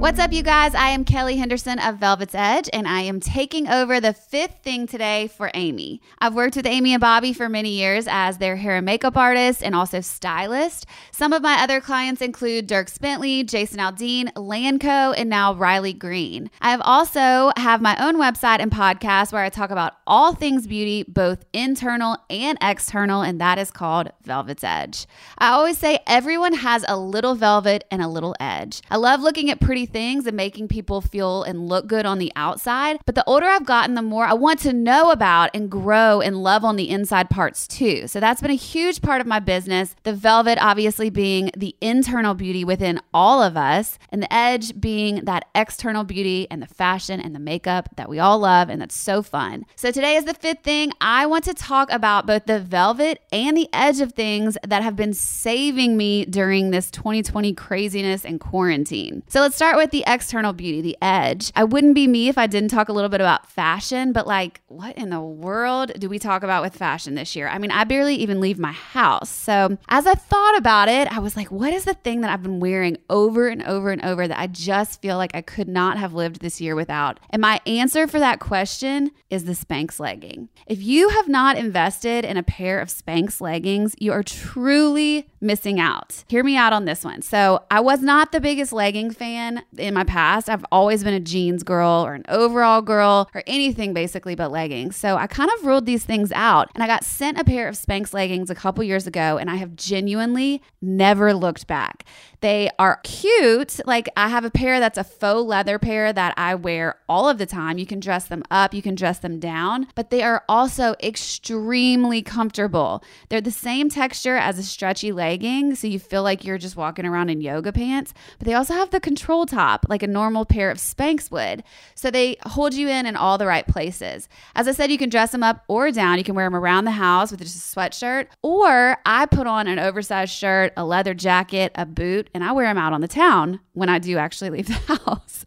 What's up, you guys? I am Kelly Henderson of Velvet's Edge, and I am taking over the fifth thing today for Amy. I've worked with Amy and Bobby for many years as their hair and makeup artist and also stylist. Some of my other clients include Dierks Bentley, Jason Aldean, Lanco, and now Riley Green. I have also have my own website and podcast where I talk about all things beauty, both internal and external, and that is called Velvet's Edge. I always say everyone has a little velvet and a little edge. I love looking at pretty things and making people feel and look good on the outside. But the older I've gotten, the more I want to know about and grow and love on the inside parts too. So that's been a huge part of my business. The velvet, obviously, being the internal beauty within all of us, and the edge being that external beauty and the fashion and the makeup that we all love and that's so fun. So today is the fifth thing. I want to talk about both the velvet and the edge of things that have been saving me during this 2020 craziness and quarantine. So let's start with the external beauty, the edge. I wouldn't be me if I didn't talk a little bit about fashion, but like, what in the world do we talk about with fashion this year? I mean, I barely even leave my house. So as I thought about it, I was like, what is the thing that I've been wearing over and over and over that I just feel like I could not have lived this year without? And my answer for that question is the Spanx legging. If you have not invested in a pair of Spanx leggings, you are truly missing out. Hear me out on this one. So I was not the biggest legging fan in my past. I've always been a jeans girl or an overall girl or anything basically but leggings. So I kind of ruled these things out. And I got sent a pair of Spanx leggings a couple years ago and I have genuinely never looked back. They are cute. Like I have a pair that's a faux leather pair that I wear all of the time. You can dress them up, you can dress them down, but they are also extremely comfortable. They're the same texture as a stretchy legging, so you feel like you're just walking around in yoga pants, but they also have the control top like a normal pair of Spanx would. So they hold you in in all the right places. As I said, you can dress them up or down. You can wear them around the house with just a sweatshirt, or I put on an oversized shirt, a leather jacket, a boot, and I wear them out on the town when I do actually leave the house.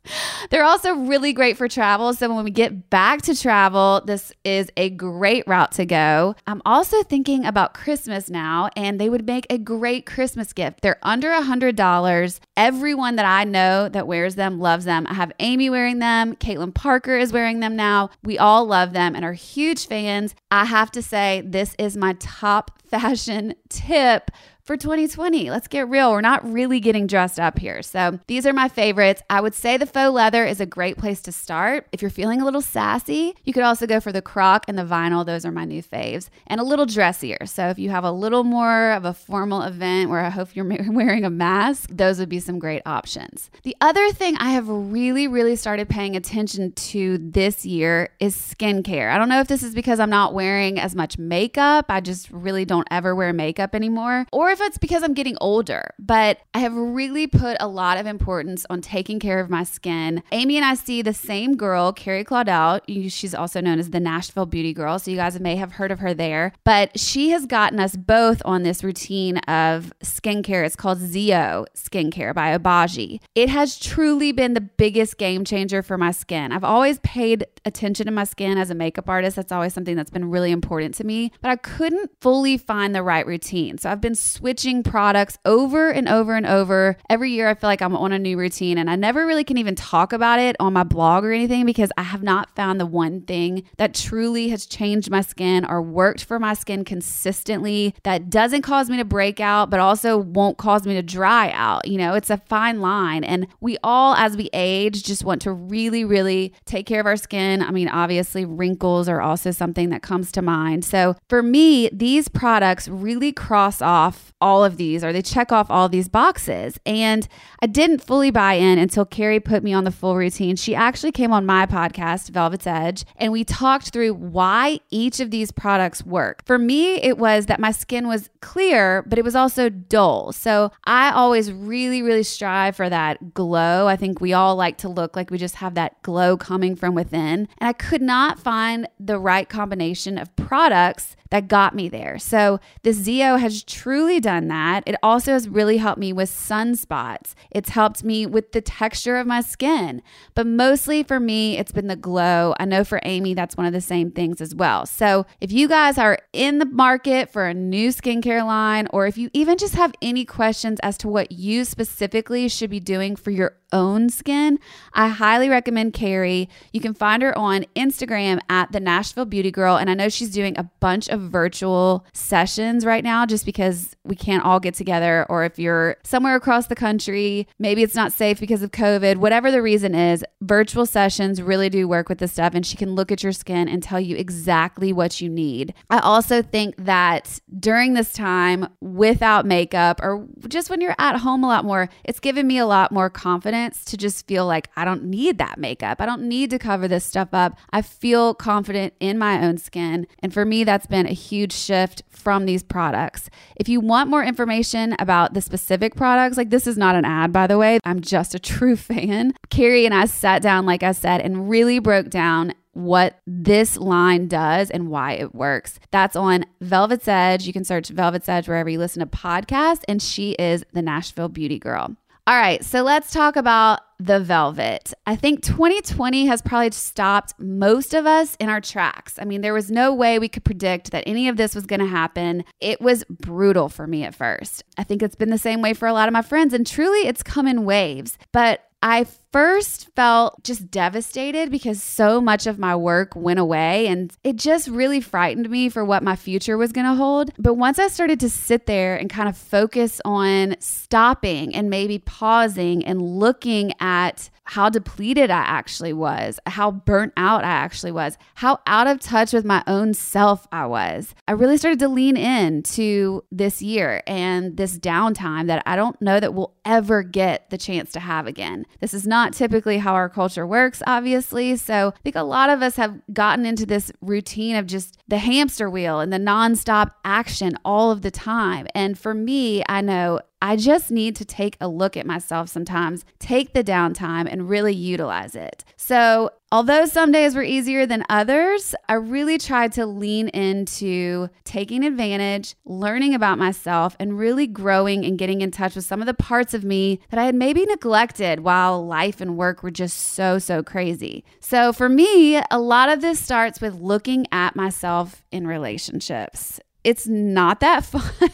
They're also really great for travel. So when we get back to travel, this is a great route to go. I'm also thinking about Christmas now, and they would make a great Christmas gift. They're under a $100. Everyone that I know that that wears them loves them. I have Amy wearing them. Caitlin Parker is wearing them now. We all love them and are huge fans. I have to say, this is my top fashion tip for 2020. Let's get real. We're not really getting dressed up here. So these are my favorites. I would say the faux leather is a great place to start. If you're feeling a little sassy, you could also go for the croc and the vinyl. Those are my new faves. And a little dressier. So if you have a little more of a formal event where I hope you're wearing a mask, those would be some great options. The other thing I have really, really started paying attention to this year is skincare. I don't know if this is because I'm not wearing as much makeup. I just really don't ever wear makeup anymore. Or if it's because I'm getting older, but I have really put a lot of importance on taking care of my skin. Amy and I see the same girl, Carrie Claudel. She's also known as the Nashville Beauty Girl. So you guys may have heard of her there. But she has gotten us both on this routine of skincare. It's called ZO Skincare by Obagi. It has truly been the biggest game changer for my skin. I've always paid attention to my skin as a makeup artist. That's always something that's been really important to me, but I couldn't fully find the right routine. So I've been switching products over and over and over. Every year, I feel like I'm on a new routine, and I never really can even talk about it on my blog or anything because I have not found the one thing that truly has changed my skin or worked for my skin consistently that doesn't cause me to break out, but also won't cause me to dry out. You know, it's a fine line. And we all, as we age, just want to really, really take care of our skin. I mean, obviously, wrinkles are also something that comes to mind. So for me, these products really cross off all of these or they check off all these boxes. And I didn't fully buy in until Carrie put me on the full routine. She actually came on my podcast, Velvet's Edge, and we talked through why each of these products work. For me, it was that my skin was clear, but it was also dull. So I always really, really strive for that glow. I think we all like to look like we just have that glow coming from within. And I could not find the right combination of products that got me there. So this ZO has truly done that. It also has really helped me with sunspots. It's helped me with the texture of my skin. But mostly for me, it's been the glow. I know for Amy, that's one of the same things as well. So if you guys are in the market for a new skincare line, or if you even just have any questions as to what you specifically should be doing for your own skin, I highly recommend Carrie. You can find her on Instagram at the Nashville Beauty Girl. And I know she's doing a bunch of virtual sessions right now just because we can't all get together. Or if you're somewhere across the country, maybe it's not safe because of COVID, whatever the reason is, virtual sessions really do work with this stuff. And she can look at your skin and tell you exactly what you need. I also think that during this time without makeup or just when you're at home a lot more, it's given me a lot more confidence to just feel like I don't need that makeup. I don't need to cover this stuff up. I feel confident in my own skin. And for me, that's been a huge shift from these products. If you want more information about the specific products, like this is not an ad, by the way, I'm just a true fan. Carrie and I sat down, like I said, and really broke down what this line does and why it works. That's on Velvet's Edge. You can search Velvet's Edge wherever you listen to podcasts, and she is the Nashville Beauty Girl. All right, so let's talk about the velvet. I think 2020 has probably stopped most of us in our tracks. I mean, there was no way we could predict that any of this was going to happen. It was brutal for me at first. I think it's been the same way for a lot of my friends, and truly it's come in waves. But I first felt just devastated because so much of my work went away and it just really frightened me for what my future was going to hold. But once I started to sit there and kind of focus on stopping and maybe pausing and looking at how depleted I actually was, how burnt out I actually was, how out of touch with my own self I was. I really started to lean in to this year and this downtime that I don't know that we'll ever get the chance to have again. This is not typically how our culture works, obviously. So I think a lot of us have gotten into this routine of just the hamster wheel and the nonstop action all of the time. And for me, I know I just need to take a look at myself sometimes, take the downtime, and really utilize it. So, although some days were easier than others, I really tried to lean into taking advantage, learning about myself, and really growing and getting in touch with some of the parts of me that I had maybe neglected while life and work were just so, so crazy. So, for me, a lot of this starts with looking at myself in relationships it's not that fun,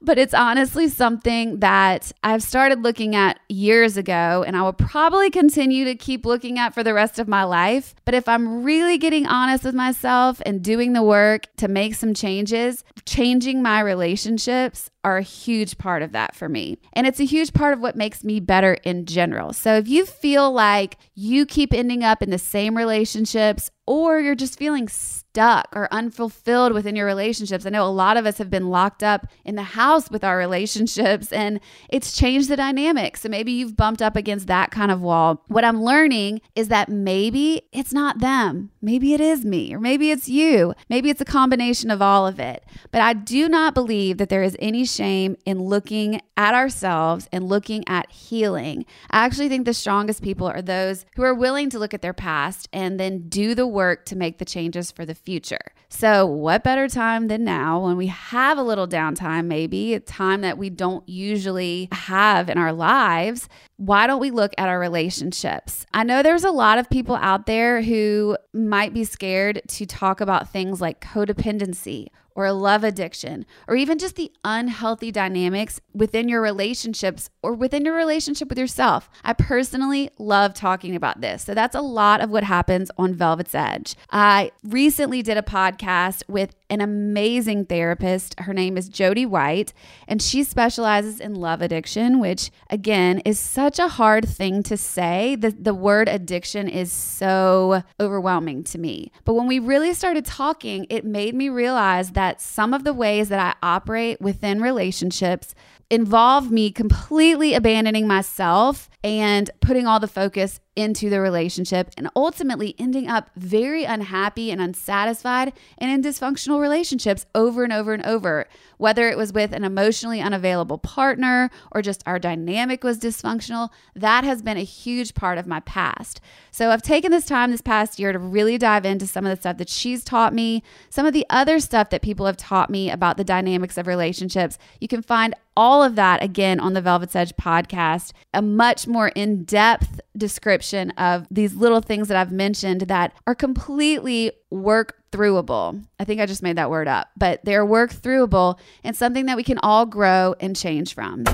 but it's honestly something that I've started looking at years ago and I will probably continue to keep looking at for the rest of my life. But if I'm really getting honest with myself and doing the work to make some changes, changing my relationships are a huge part of that for me. And it's a huge part of what makes me better in general. So if you feel like you keep ending up in the same relationships or you're just feeling stuck or unfulfilled within your relationships. I know a lot of us have been locked up in the house with our relationships and it's changed the dynamic. So maybe you've bumped up against that kind of wall. What I'm learning is that maybe it's not them. Maybe it is me, or maybe it's you. Maybe it's a combination of all of it. But I do not believe that there is any shame in looking at ourselves and looking at healing. I actually think the strongest people are those who are willing to look at their past and then do the work to make the changes for the future. So, what better time than now when we have a little downtime, maybe a time that we don't usually have in our lives? Why don't we look at our relationships? I know there's a lot of people out there who might be scared to talk about things like codependency or love addiction, or even just the unhealthy dynamics within your relationships or within your relationship with yourself. I personally love talking about this. So that's a lot of what happens on Velvet's Edge. I recently did a podcast with an amazing therapist. Her name is Jody White, and she specializes in love addiction, which again is such a hard thing to say. The, the word addiction is so overwhelming to me. But when we really started talking, it made me realize that some of the ways that I operate within relationships involve me completely abandoning myself and putting all the focus into the relationship and ultimately ending up very unhappy and unsatisfied and in dysfunctional relationships over and over and over. Whether it was with an emotionally unavailable partner or just our dynamic was dysfunctional, that has been a huge part of my past. So I've taken this time this past year to really dive into some of the stuff that she's taught me, some of the other stuff that people have taught me about the dynamics of relationships. You can find all of that again on the Velvet's Edge podcast, a much more in depth description of these little things that I've mentioned that are completely work throughable. I think I just made that word up, but they're work throughable and something that we can all grow and change from.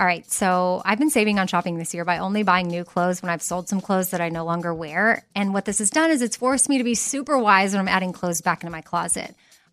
All right, so I've been saving on shopping this year by only buying new clothes when I've sold some clothes that I no longer wear. And what this has done is it's forced me to be super wise when I'm adding clothes back into my closet.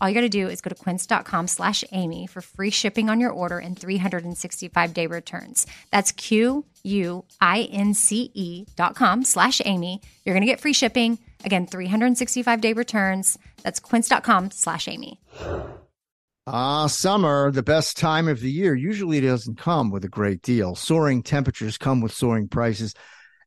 All you got to do is go to quince.com slash Amy for free shipping on your order and 365 day returns. That's Q U I N C E dot com slash Amy. You're going to get free shipping. Again, 365 day returns. That's quince.com slash Amy. Ah, summer, the best time of the year, usually doesn't come with a great deal. Soaring temperatures come with soaring prices,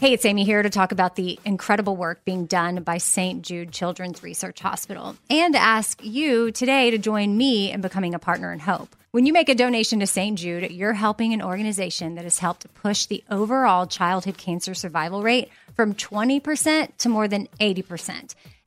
Hey, it's Amy here to talk about the incredible work being done by St. Jude Children's Research Hospital and ask you today to join me in becoming a partner in hope. When you make a donation to St. Jude, you're helping an organization that has helped push the overall childhood cancer survival rate from 20% to more than 80%.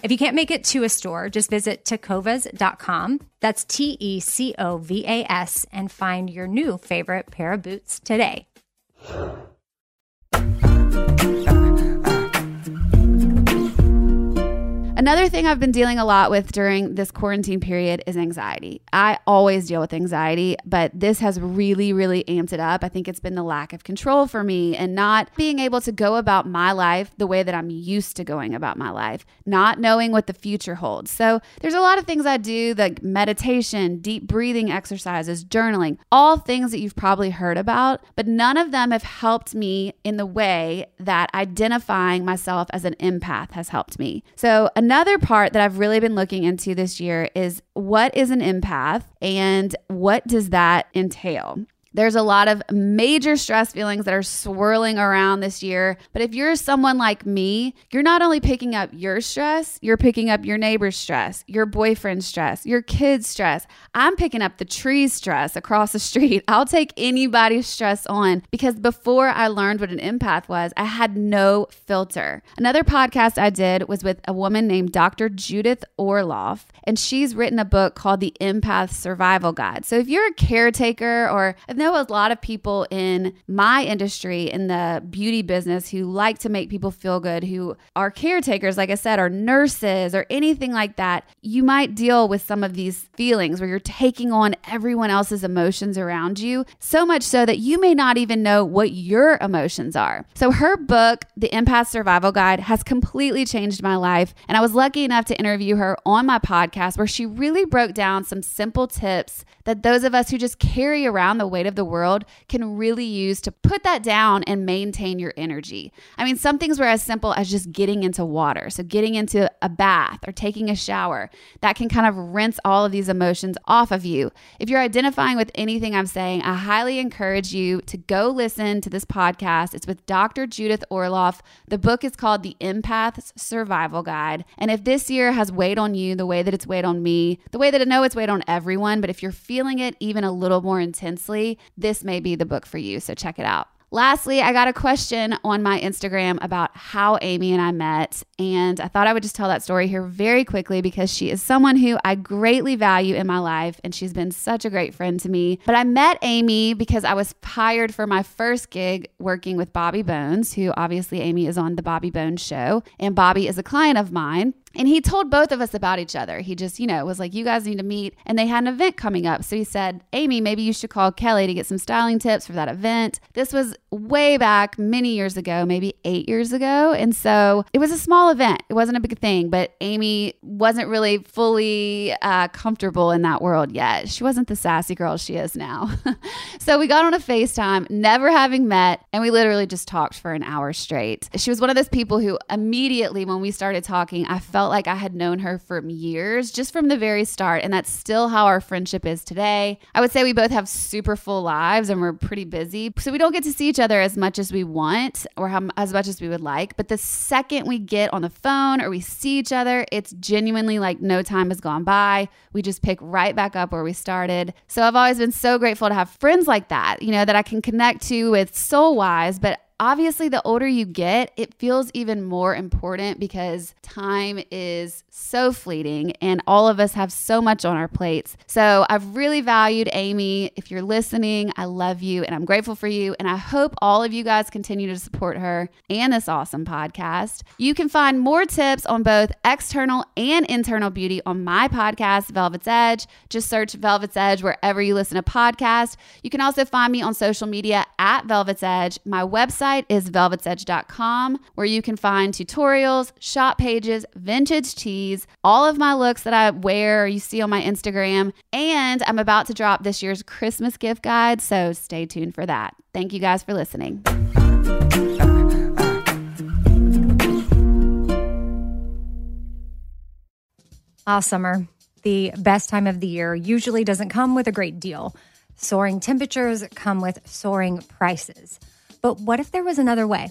If you can't make it to a store, just visit tecovas.com. That's T E C O V A S and find your new favorite pair of boots today. Another thing I've been dealing a lot with during this quarantine period is anxiety. I always deal with anxiety, but this has really, really amped it up. I think it's been the lack of control for me and not being able to go about my life the way that I'm used to going about my life, not knowing what the future holds. So there's a lot of things I do, like meditation, deep breathing exercises, journaling, all things that you've probably heard about, but none of them have helped me in the way that identifying myself as an empath has helped me. So, Another part that I've really been looking into this year is what is an empath and what does that entail? There's a lot of major stress feelings that are swirling around this year. But if you're someone like me, you're not only picking up your stress, you're picking up your neighbor's stress, your boyfriend's stress, your kid's stress. I'm picking up the tree's stress across the street. I'll take anybody's stress on because before I learned what an empath was, I had no filter. Another podcast I did was with a woman named Dr. Judith Orloff, and she's written a book called The Empath Survival Guide. So if you're a caretaker or know a lot of people in my industry, in the beauty business, who like to make people feel good, who are caretakers, like I said, or nurses or anything like that. You might deal with some of these feelings where you're taking on everyone else's emotions around you, so much so that you may not even know what your emotions are. So, her book, The Empath Survival Guide, has completely changed my life. And I was lucky enough to interview her on my podcast where she really broke down some simple tips that those of us who just carry around the weight of the world can really use to put that down and maintain your energy. I mean, some things were as simple as just getting into water. So, getting into a bath or taking a shower, that can kind of rinse all of these emotions off of you. If you're identifying with anything I'm saying, I highly encourage you to go listen to this podcast. It's with Dr. Judith Orloff. The book is called The Empath's Survival Guide. And if this year has weighed on you the way that it's weighed on me, the way that I know it's weighed on everyone, but if you're feeling it even a little more intensely, this may be the book for you. So check it out. Lastly, I got a question on my Instagram about how Amy and I met. And I thought I would just tell that story here very quickly because she is someone who I greatly value in my life and she's been such a great friend to me. But I met Amy because I was hired for my first gig working with Bobby Bones, who obviously Amy is on the Bobby Bones show. And Bobby is a client of mine. And he told both of us about each other. He just, you know, was like, you guys need to meet. And they had an event coming up. So he said, Amy, maybe you should call Kelly to get some styling tips for that event. This was way back many years ago, maybe eight years ago. And so it was a small event. It wasn't a big thing, but Amy wasn't really fully uh, comfortable in that world yet. She wasn't the sassy girl she is now. so we got on a FaceTime, never having met, and we literally just talked for an hour straight. She was one of those people who immediately, when we started talking, I felt like I had known her for years, just from the very start. And that's still how our friendship is today. I would say we both have super full lives and we're pretty busy. So we don't get to see each other as much as we want or how, as much as we would like. But the second we get on the phone or we see each other, it's genuinely like no time has gone by. We just pick right back up where we started. So I've always been so grateful to have friends like that, you know, that I can connect to with soul wise, but obviously the older you get it feels even more important because time is so fleeting and all of us have so much on our plates. So i've really valued amy. If you're listening i love you and i'm grateful for you and i hope all of you guys continue to support her and this awesome podcast. You can find more tips on both external and internal beauty on my podcast velvet's edge. Just search velvet's edge wherever you listen to podcasts. You can also find me on social media at velvet's edge. My website is velvetsedge.com, where you can find tutorials, shop pages, vintage all of my looks that I wear you see on my Instagram. And I'm about to drop this year's Christmas gift guide, so stay tuned for that. Thank you guys for listening. Ah, summer, the best time of the year, usually doesn't come with a great deal. Soaring temperatures come with soaring prices. But what if there was another way?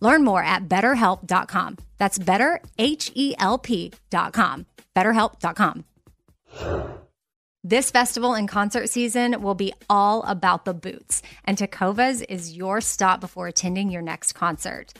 Learn more at betterhelp.com. That's betterhelp.com. Betterhelp.com. This festival and concert season will be all about the boots, and Tecovas is your stop before attending your next concert.